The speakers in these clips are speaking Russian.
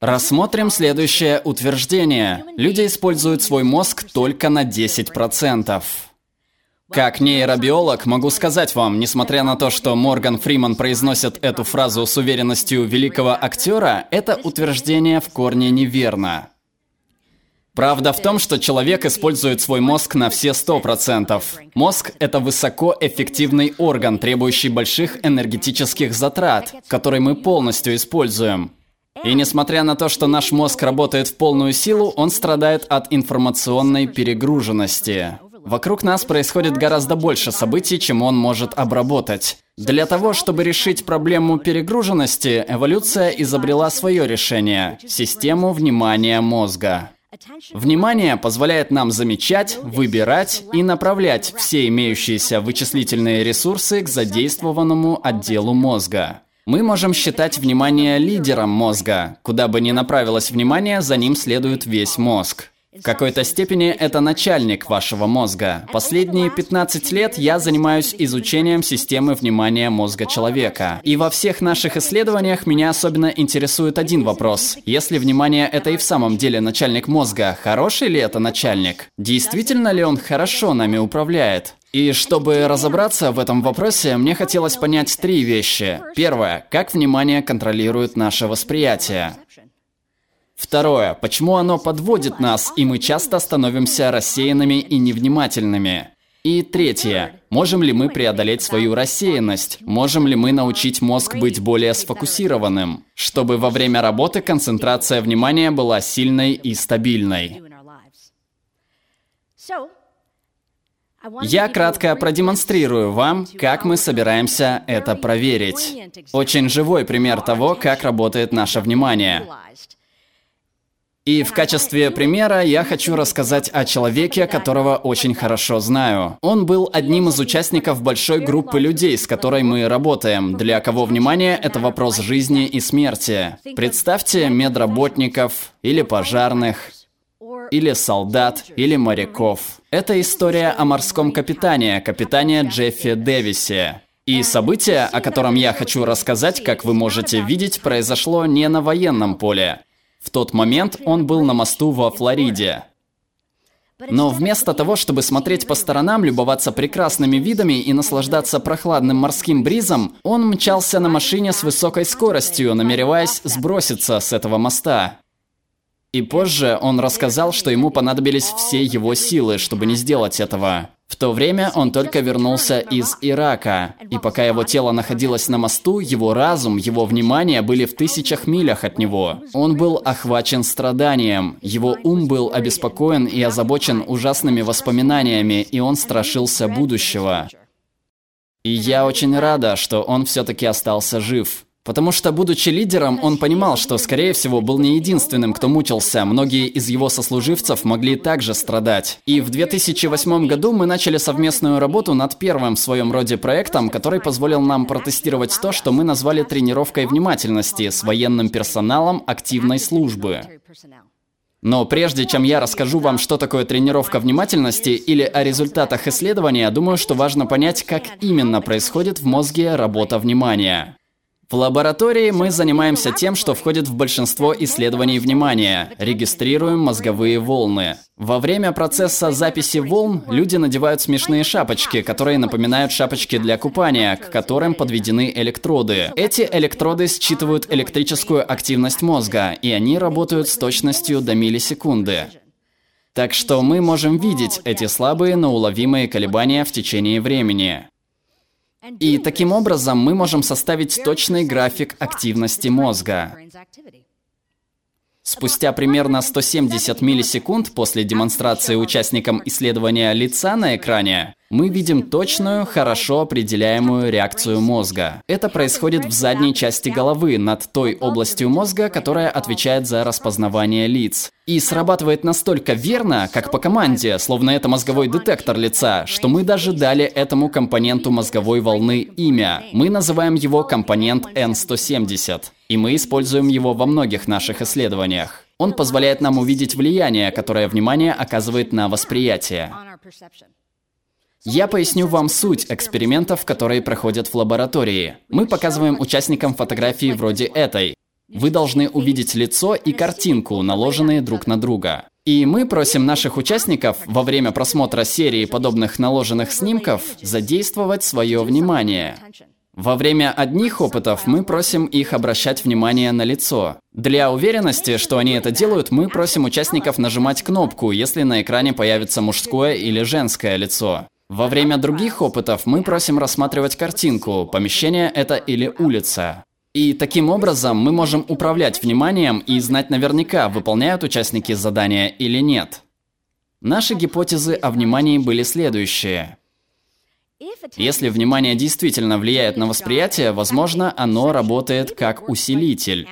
Рассмотрим следующее утверждение. Люди используют свой мозг только на 10%. Как нейробиолог могу сказать вам, несмотря на то, что Морган Фриман произносит эту фразу с уверенностью великого актера, это утверждение в корне неверно. Правда в том, что человек использует свой мозг на все 100%. Мозг – это высокоэффективный орган, требующий больших энергетических затрат, который мы полностью используем. И несмотря на то, что наш мозг работает в полную силу, он страдает от информационной перегруженности. Вокруг нас происходит гораздо больше событий, чем он может обработать. Для того, чтобы решить проблему перегруженности, эволюция изобрела свое решение – систему внимания мозга. Внимание позволяет нам замечать, выбирать и направлять все имеющиеся вычислительные ресурсы к задействованному отделу мозга. Мы можем считать внимание лидером мозга. Куда бы ни направилось внимание, за ним следует весь мозг. В какой-то степени это начальник вашего мозга. Последние 15 лет я занимаюсь изучением системы внимания мозга человека. И во всех наших исследованиях меня особенно интересует один вопрос. Если внимание это и в самом деле начальник мозга, хороший ли это начальник? Действительно ли он хорошо нами управляет? И чтобы разобраться в этом вопросе, мне хотелось понять три вещи. Первое. Как внимание контролирует наше восприятие? Второе. Почему оно подводит нас, и мы часто становимся рассеянными и невнимательными? И третье. Можем ли мы преодолеть свою рассеянность? Можем ли мы научить мозг быть более сфокусированным, чтобы во время работы концентрация внимания была сильной и стабильной? Я кратко продемонстрирую вам, как мы собираемся это проверить. Очень живой пример того, как работает наше внимание. И в качестве примера я хочу рассказать о человеке, которого очень хорошо знаю. Он был одним из участников большой группы людей, с которой мы работаем, для кого внимание – это вопрос жизни и смерти. Представьте медработников или пожарных, или солдат, или моряков. Это история о морском капитане, капитане Джеффи Дэвисе. И событие, о котором я хочу рассказать, как вы можете видеть, произошло не на военном поле. В тот момент он был на мосту во Флориде. Но вместо того, чтобы смотреть по сторонам, любоваться прекрасными видами и наслаждаться прохладным морским бризом, он мчался на машине с высокой скоростью, намереваясь сброситься с этого моста. И позже он рассказал, что ему понадобились все его силы, чтобы не сделать этого. В то время он только вернулся из Ирака, и пока его тело находилось на мосту, его разум, его внимание были в тысячах милях от него. Он был охвачен страданием, его ум был обеспокоен и озабочен ужасными воспоминаниями, и он страшился будущего. И я очень рада, что он все-таки остался жив. Потому что, будучи лидером, он понимал, что, скорее всего, был не единственным, кто мучился. Многие из его сослуживцев могли также страдать. И в 2008 году мы начали совместную работу над первым в своем роде проектом, который позволил нам протестировать то, что мы назвали тренировкой внимательности с военным персоналом активной службы. Но прежде чем я расскажу вам, что такое тренировка внимательности или о результатах исследования, думаю, что важно понять, как именно происходит в мозге работа внимания. В лаборатории мы занимаемся тем, что входит в большинство исследований внимания. Регистрируем мозговые волны. Во время процесса записи волн люди надевают смешные шапочки, которые напоминают шапочки для купания, к которым подведены электроды. Эти электроды считывают электрическую активность мозга, и они работают с точностью до миллисекунды. Так что мы можем видеть эти слабые, но уловимые колебания в течение времени. И таким образом мы можем составить точный график активности мозга. Спустя примерно 170 миллисекунд после демонстрации участникам исследования лица на экране, мы видим точную, хорошо определяемую реакцию мозга. Это происходит в задней части головы, над той областью мозга, которая отвечает за распознавание лиц. И срабатывает настолько верно, как по команде, словно это мозговой детектор лица, что мы даже дали этому компоненту мозговой волны имя. Мы называем его компонент N170. И мы используем его во многих наших исследованиях. Он позволяет нам увидеть влияние, которое внимание оказывает на восприятие. Я поясню вам суть экспериментов, которые проходят в лаборатории. Мы показываем участникам фотографии вроде этой. Вы должны увидеть лицо и картинку, наложенные друг на друга. И мы просим наших участников во время просмотра серии подобных наложенных снимков задействовать свое внимание. Во время одних опытов мы просим их обращать внимание на лицо. Для уверенности, что они это делают, мы просим участников нажимать кнопку, если на экране появится мужское или женское лицо. Во время других опытов мы просим рассматривать картинку, помещение это или улица. И таким образом мы можем управлять вниманием и знать наверняка, выполняют участники задания или нет. Наши гипотезы о внимании были следующие. Если внимание действительно влияет на восприятие, возможно, оно работает как усилитель.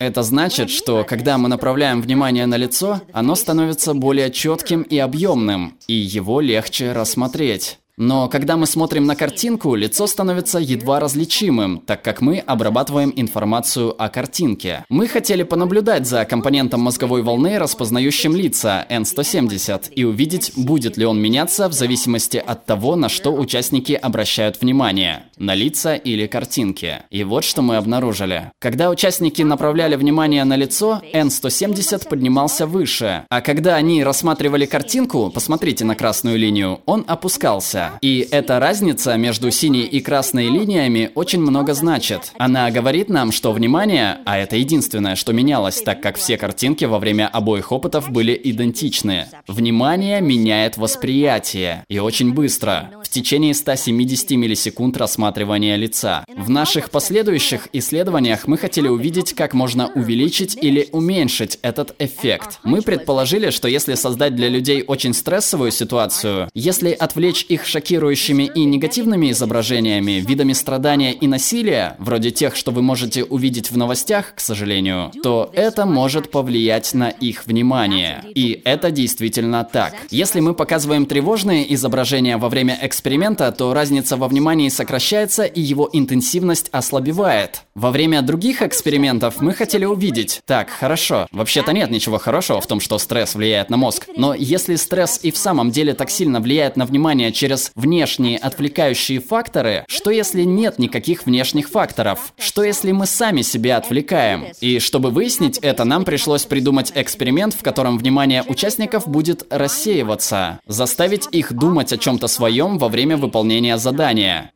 Это значит, что когда мы направляем внимание на лицо, оно становится более четким и объемным, и его легче рассмотреть. Но когда мы смотрим на картинку, лицо становится едва различимым, так как мы обрабатываем информацию о картинке. Мы хотели понаблюдать за компонентом мозговой волны, распознающим лица N170, и увидеть, будет ли он меняться в зависимости от того, на что участники обращают внимание – на лица или картинки. И вот что мы обнаружили. Когда участники направляли внимание на лицо, N170 поднимался выше, а когда они рассматривали картинку, посмотрите на красную линию, он опускался. И эта разница между синей и красной линиями очень много значит. Она говорит нам, что внимание, а это единственное, что менялось, так как все картинки во время обоих опытов были идентичны. Внимание меняет восприятие. И очень быстро. В течение 170 миллисекунд рассматривания лица. В наших последующих исследованиях мы хотели увидеть, как можно увеличить или уменьшить этот эффект. Мы предположили, что если создать для людей очень стрессовую ситуацию, если отвлечь их шокирующими и негативными изображениями, видами страдания и насилия, вроде тех, что вы можете увидеть в новостях, к сожалению, то это может повлиять на их внимание. И это действительно так. Если мы показываем тревожные изображения во время эксперимента, то разница во внимании сокращается и его интенсивность ослабевает. Во время других экспериментов мы хотели увидеть, так, хорошо, вообще-то нет ничего хорошего в том, что стресс влияет на мозг, но если стресс и в самом деле так сильно влияет на внимание через внешние отвлекающие факторы, что если нет никаких внешних факторов? Что если мы сами себя отвлекаем? И чтобы выяснить это, нам пришлось придумать эксперимент, в котором внимание участников будет рассеиваться, заставить их думать о чем-то своем во время выполнения задания.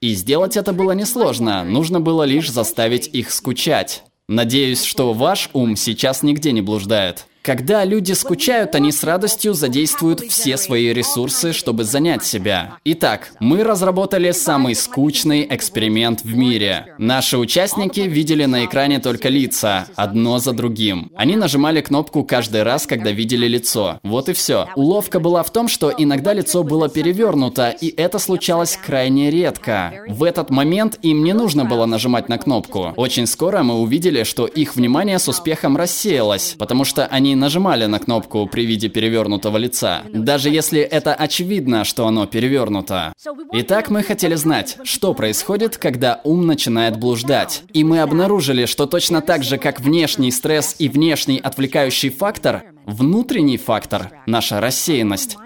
И сделать это было несложно, нужно было лишь заставить их скучать. Надеюсь, что ваш ум сейчас нигде не блуждает. Когда люди скучают, они с радостью задействуют все свои ресурсы, чтобы занять себя. Итак, мы разработали самый скучный эксперимент в мире. Наши участники видели на экране только лица, одно за другим. Они нажимали кнопку каждый раз, когда видели лицо. Вот и все. Уловка была в том, что иногда лицо было перевернуто, и это случалось крайне редко. В этот момент им не нужно было нажимать на кнопку. Очень скоро мы увидели, что их внимание с успехом рассеялось, потому что они нажимали на кнопку при виде перевернутого лица, даже если это очевидно, что оно перевернуто. Итак, мы хотели знать, что происходит, когда ум начинает блуждать. И мы обнаружили, что точно так же, как внешний стресс и внешний отвлекающий фактор, внутренний фактор, наша рассеянность,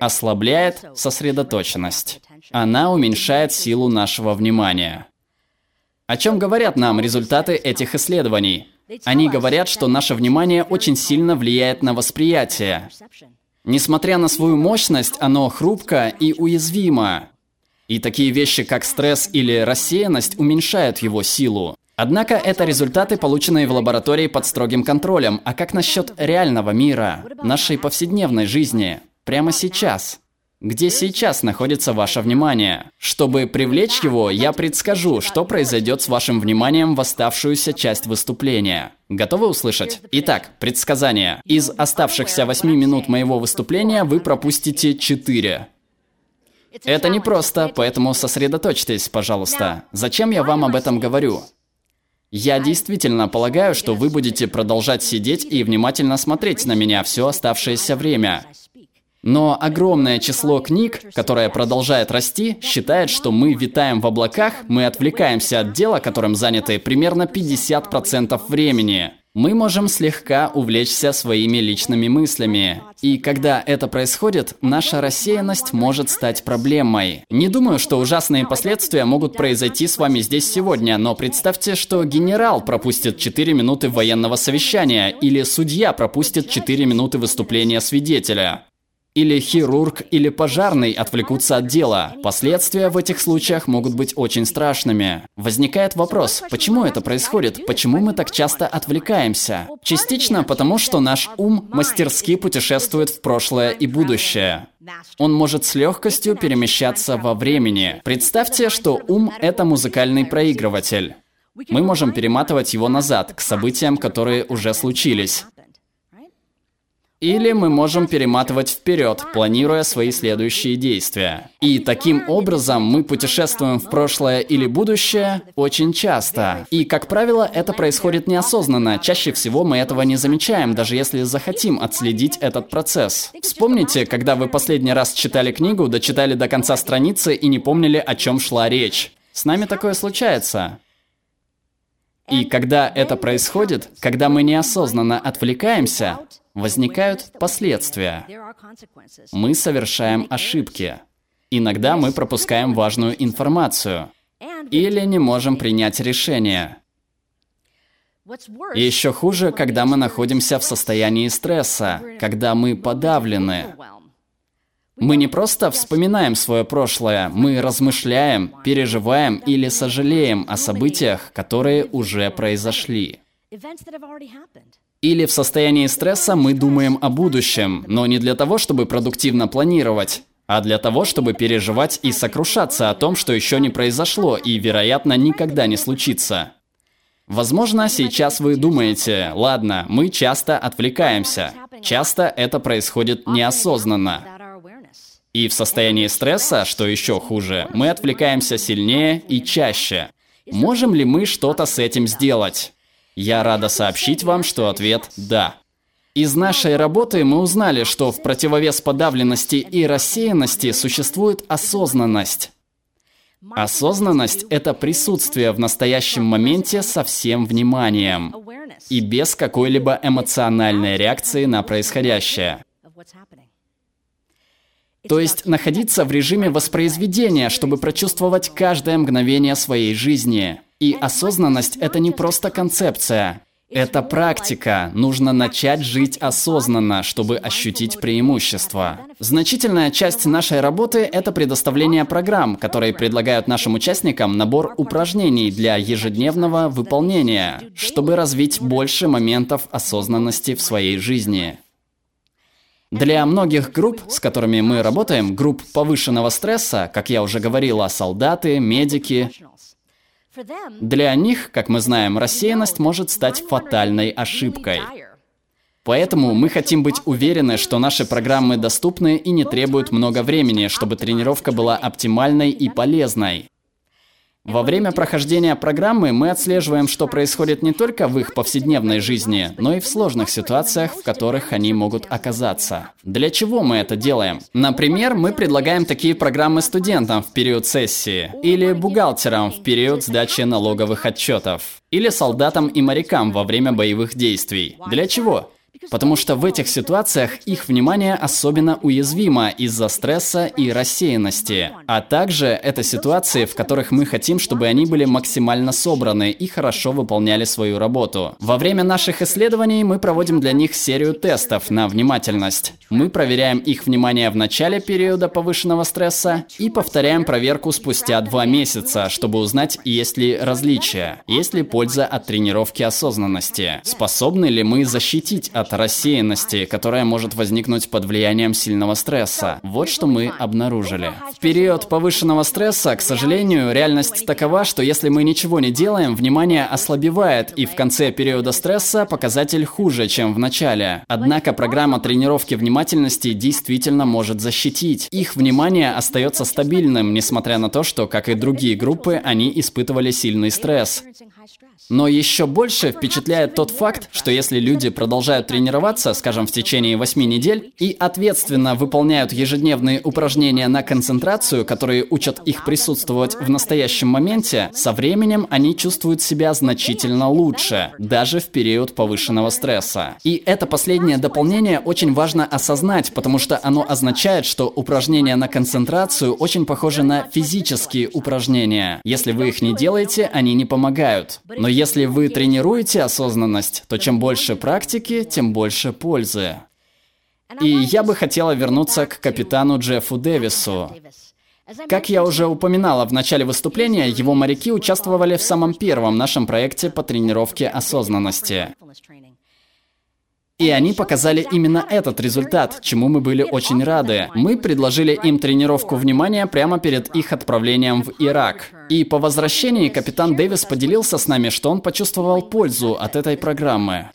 ослабляет сосредоточенность. Она уменьшает силу нашего внимания. О чем говорят нам результаты этих исследований? Они говорят, что наше внимание очень сильно влияет на восприятие. Несмотря на свою мощность, оно хрупко и уязвимо. И такие вещи, как стресс или рассеянность, уменьшают его силу. Однако это результаты, полученные в лаборатории под строгим контролем. А как насчет реального мира, нашей повседневной жизни, прямо сейчас? Где сейчас находится ваше внимание? Чтобы привлечь его, я предскажу, что произойдет с вашим вниманием в оставшуюся часть выступления. Готовы услышать? Итак, предсказание. Из оставшихся 8 минут моего выступления вы пропустите 4. Это непросто, поэтому сосредоточьтесь, пожалуйста. Зачем я вам об этом говорю? Я действительно полагаю, что вы будете продолжать сидеть и внимательно смотреть на меня все оставшееся время. Но огромное число книг, которое продолжает расти, считает, что мы витаем в облаках, мы отвлекаемся от дела, которым заняты примерно 50% времени. мы можем слегка увлечься своими личными мыслями. И когда это происходит, наша рассеянность может стать проблемой. Не думаю, что ужасные последствия могут произойти с вами здесь сегодня, но представьте, что генерал пропустит 4 минуты военного совещания или судья пропустит 4 минуты выступления свидетеля. Или хирург, или пожарный отвлекутся от дела. Последствия в этих случаях могут быть очень страшными. Возникает вопрос, почему это происходит? Почему мы так часто отвлекаемся? Частично потому, что наш ум мастерски путешествует в прошлое и будущее. Он может с легкостью перемещаться во времени. Представьте, что ум – это музыкальный проигрыватель. Мы можем перематывать его назад, к событиям, которые уже случились. Или мы можем перематывать вперед, планируя свои следующие действия. И таким образом мы путешествуем в прошлое или будущее очень часто. И, как правило, это происходит неосознанно. Чаще всего мы этого не замечаем, даже если захотим отследить этот процесс. Вспомните, когда вы последний раз читали книгу, дочитали до конца страницы и не помнили, о чем шла речь. С нами такое случается. И когда это происходит, когда мы неосознанно отвлекаемся, возникают последствия. Мы совершаем ошибки. Иногда мы пропускаем важную информацию. Или не можем принять решение. Еще хуже, когда мы находимся в состоянии стресса, когда мы подавлены. Мы не просто вспоминаем свое прошлое, мы размышляем, переживаем или сожалеем о событиях, которые уже произошли. Или в состоянии стресса мы думаем о будущем, но не для того, чтобы продуктивно планировать, а для того, чтобы переживать и сокрушаться о том, что еще не произошло и, вероятно, никогда не случится. Возможно, сейчас вы думаете, ладно, мы часто отвлекаемся. Часто это происходит неосознанно. И в состоянии стресса, что еще хуже, мы отвлекаемся сильнее и чаще. Можем ли мы что-то с этим сделать? Я рада сообщить вам, что ответ «да». Из нашей работы мы узнали, что в противовес подавленности и рассеянности существует осознанность. Осознанность – это присутствие в настоящем моменте со всем вниманием и без какой-либо эмоциональной реакции на происходящее. То есть находиться в режиме воспроизведения, чтобы прочувствовать каждое мгновение своей жизни – и осознанность – это не просто концепция. Это практика. Нужно начать жить осознанно, чтобы ощутить преимущество. Значительная часть нашей работы – это предоставление программ, которые предлагают нашим участникам набор упражнений для ежедневного выполнения, чтобы развить больше моментов осознанности в своей жизни. Для многих групп, с которыми мы работаем, групп повышенного стресса, как я уже говорила, солдаты, медики, для них, как мы знаем, рассеянность может стать фатальной ошибкой. Поэтому мы хотим быть уверены, что наши программы доступны и не требуют много времени, чтобы тренировка была оптимальной и полезной. Во время прохождения программы мы отслеживаем, что происходит не только в их повседневной жизни, но и в сложных ситуациях, в которых они могут оказаться. Для чего мы это делаем? Например, мы предлагаем такие программы студентам в период сессии, или бухгалтерам в период сдачи налоговых отчетов, или солдатам и морякам во время боевых действий. Для чего? Потому что в этих ситуациях их внимание особенно уязвимо из-за стресса и рассеянности. А также это ситуации, в которых мы хотим, чтобы они были максимально собраны и хорошо выполняли свою работу. Во время наших исследований мы проводим для них серию тестов на внимательность. Мы проверяем их внимание в начале периода повышенного стресса и повторяем проверку спустя два месяца, чтобы узнать, есть ли различия, есть ли польза от тренировки осознанности, способны ли мы защитить от рассеянности, которая может возникнуть под влиянием сильного стресса. Вот что мы обнаружили. В период повышенного стресса, к сожалению, реальность такова, что если мы ничего не делаем, внимание ослабевает, и в конце периода стресса показатель хуже, чем в начале. Однако программа тренировки внимательности действительно может защитить. Их внимание остается стабильным, несмотря на то, что, как и другие группы, они испытывали сильный стресс. Но еще больше впечатляет тот факт, что если люди продолжают тренироваться, скажем, в течение 8 недель, и ответственно выполняют ежедневные упражнения на концентрацию, которые учат их присутствовать в настоящем моменте, со временем они чувствуют себя значительно лучше, даже в период повышенного стресса. И это последнее дополнение очень важно осознать, потому что оно означает, что упражнения на концентрацию очень похожи на физические упражнения. Если вы их не делаете, они не помогают. Но если вы тренируете осознанность, то чем больше практики, тем больше пользы. И я бы хотела вернуться к капитану Джеффу Дэвису. Как я уже упоминала в начале выступления, его моряки участвовали в самом первом нашем проекте по тренировке осознанности. И они показали именно этот результат, чему мы были очень рады. Мы предложили им тренировку внимания прямо перед их отправлением в Ирак. И по возвращении капитан Дэвис поделился с нами, что он почувствовал пользу от этой программы.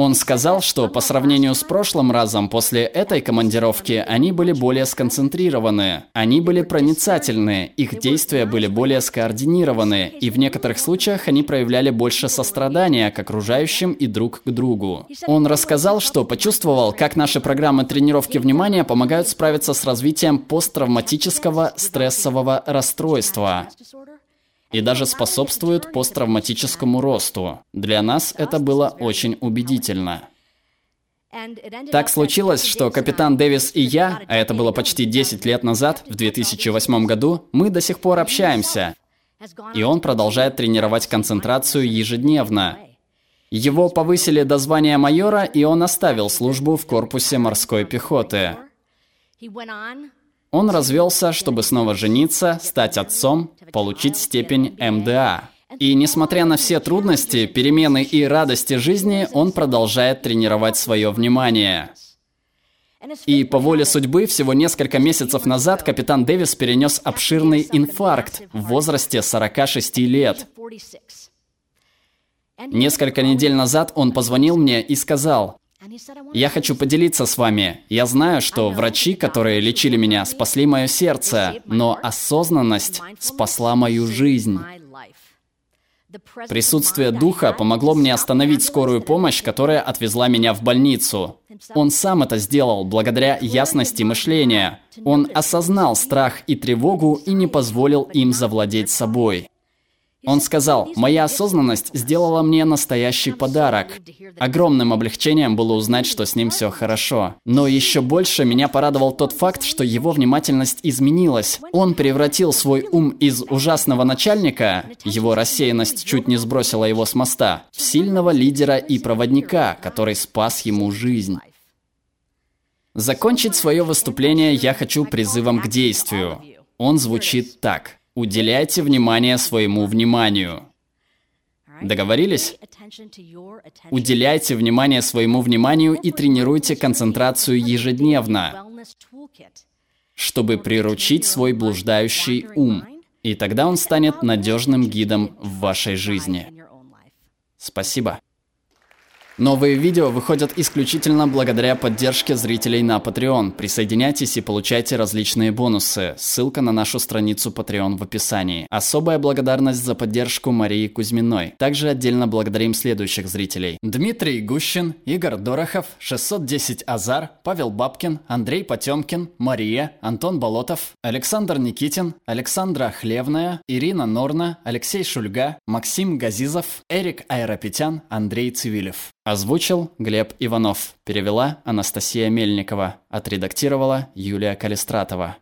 Он сказал, что по сравнению с прошлым разом после этой командировки они были более сконцентрированы, они были проницательны, их действия были более скоординированы, и в некоторых случаях они проявляли больше сострадания к окружающим и друг к другу. Он рассказал, что почувствовал, как наши программы тренировки внимания помогают справиться с развитием посттравматического стрессового расстройства и даже способствует посттравматическому росту. Для нас это было очень убедительно. Так случилось, что капитан Дэвис и я, а это было почти 10 лет назад, в 2008 году, мы до сих пор общаемся. И он продолжает тренировать концентрацию ежедневно. Его повысили до звания майора, и он оставил службу в корпусе морской пехоты. Он развелся, чтобы снова жениться, стать отцом, получить степень МДА. И несмотря на все трудности, перемены и радости жизни, он продолжает тренировать свое внимание. И по воле судьбы, всего несколько месяцев назад капитан Дэвис перенес обширный инфаркт в возрасте 46 лет. Несколько недель назад он позвонил мне и сказал, я хочу поделиться с вами. Я знаю, что врачи, которые лечили меня, спасли мое сердце, но осознанность спасла мою жизнь. Присутствие духа помогло мне остановить скорую помощь, которая отвезла меня в больницу. Он сам это сделал благодаря ясности мышления. Он осознал страх и тревогу и не позволил им завладеть собой. Он сказал, «Моя осознанность сделала мне настоящий подарок. Огромным облегчением было узнать, что с ним все хорошо. Но еще больше меня порадовал тот факт, что его внимательность изменилась. Он превратил свой ум из ужасного начальника, его рассеянность чуть не сбросила его с моста, в сильного лидера и проводника, который спас ему жизнь». Закончить свое выступление я хочу призывом к действию. Он звучит так. Уделяйте внимание своему вниманию. Договорились? Уделяйте внимание своему вниманию и тренируйте концентрацию ежедневно, чтобы приручить свой блуждающий ум. И тогда он станет надежным гидом в вашей жизни. Спасибо. Новые видео выходят исключительно благодаря поддержке зрителей на Patreon. Присоединяйтесь и получайте различные бонусы. Ссылка на нашу страницу Patreon в описании. Особая благодарность за поддержку Марии Кузьминой. Также отдельно благодарим следующих зрителей. Дмитрий Гущин, Игорь Дорохов, 610 Азар, Павел Бабкин, Андрей Потемкин, Мария, Антон Болотов, Александр Никитин, Александра Хлевная, Ирина Норна, Алексей Шульга, Максим Газизов, Эрик Айрапетян, Андрей Цивилев. Озвучил Глеб Иванов. Перевела Анастасия Мельникова. Отредактировала Юлия Калистратова.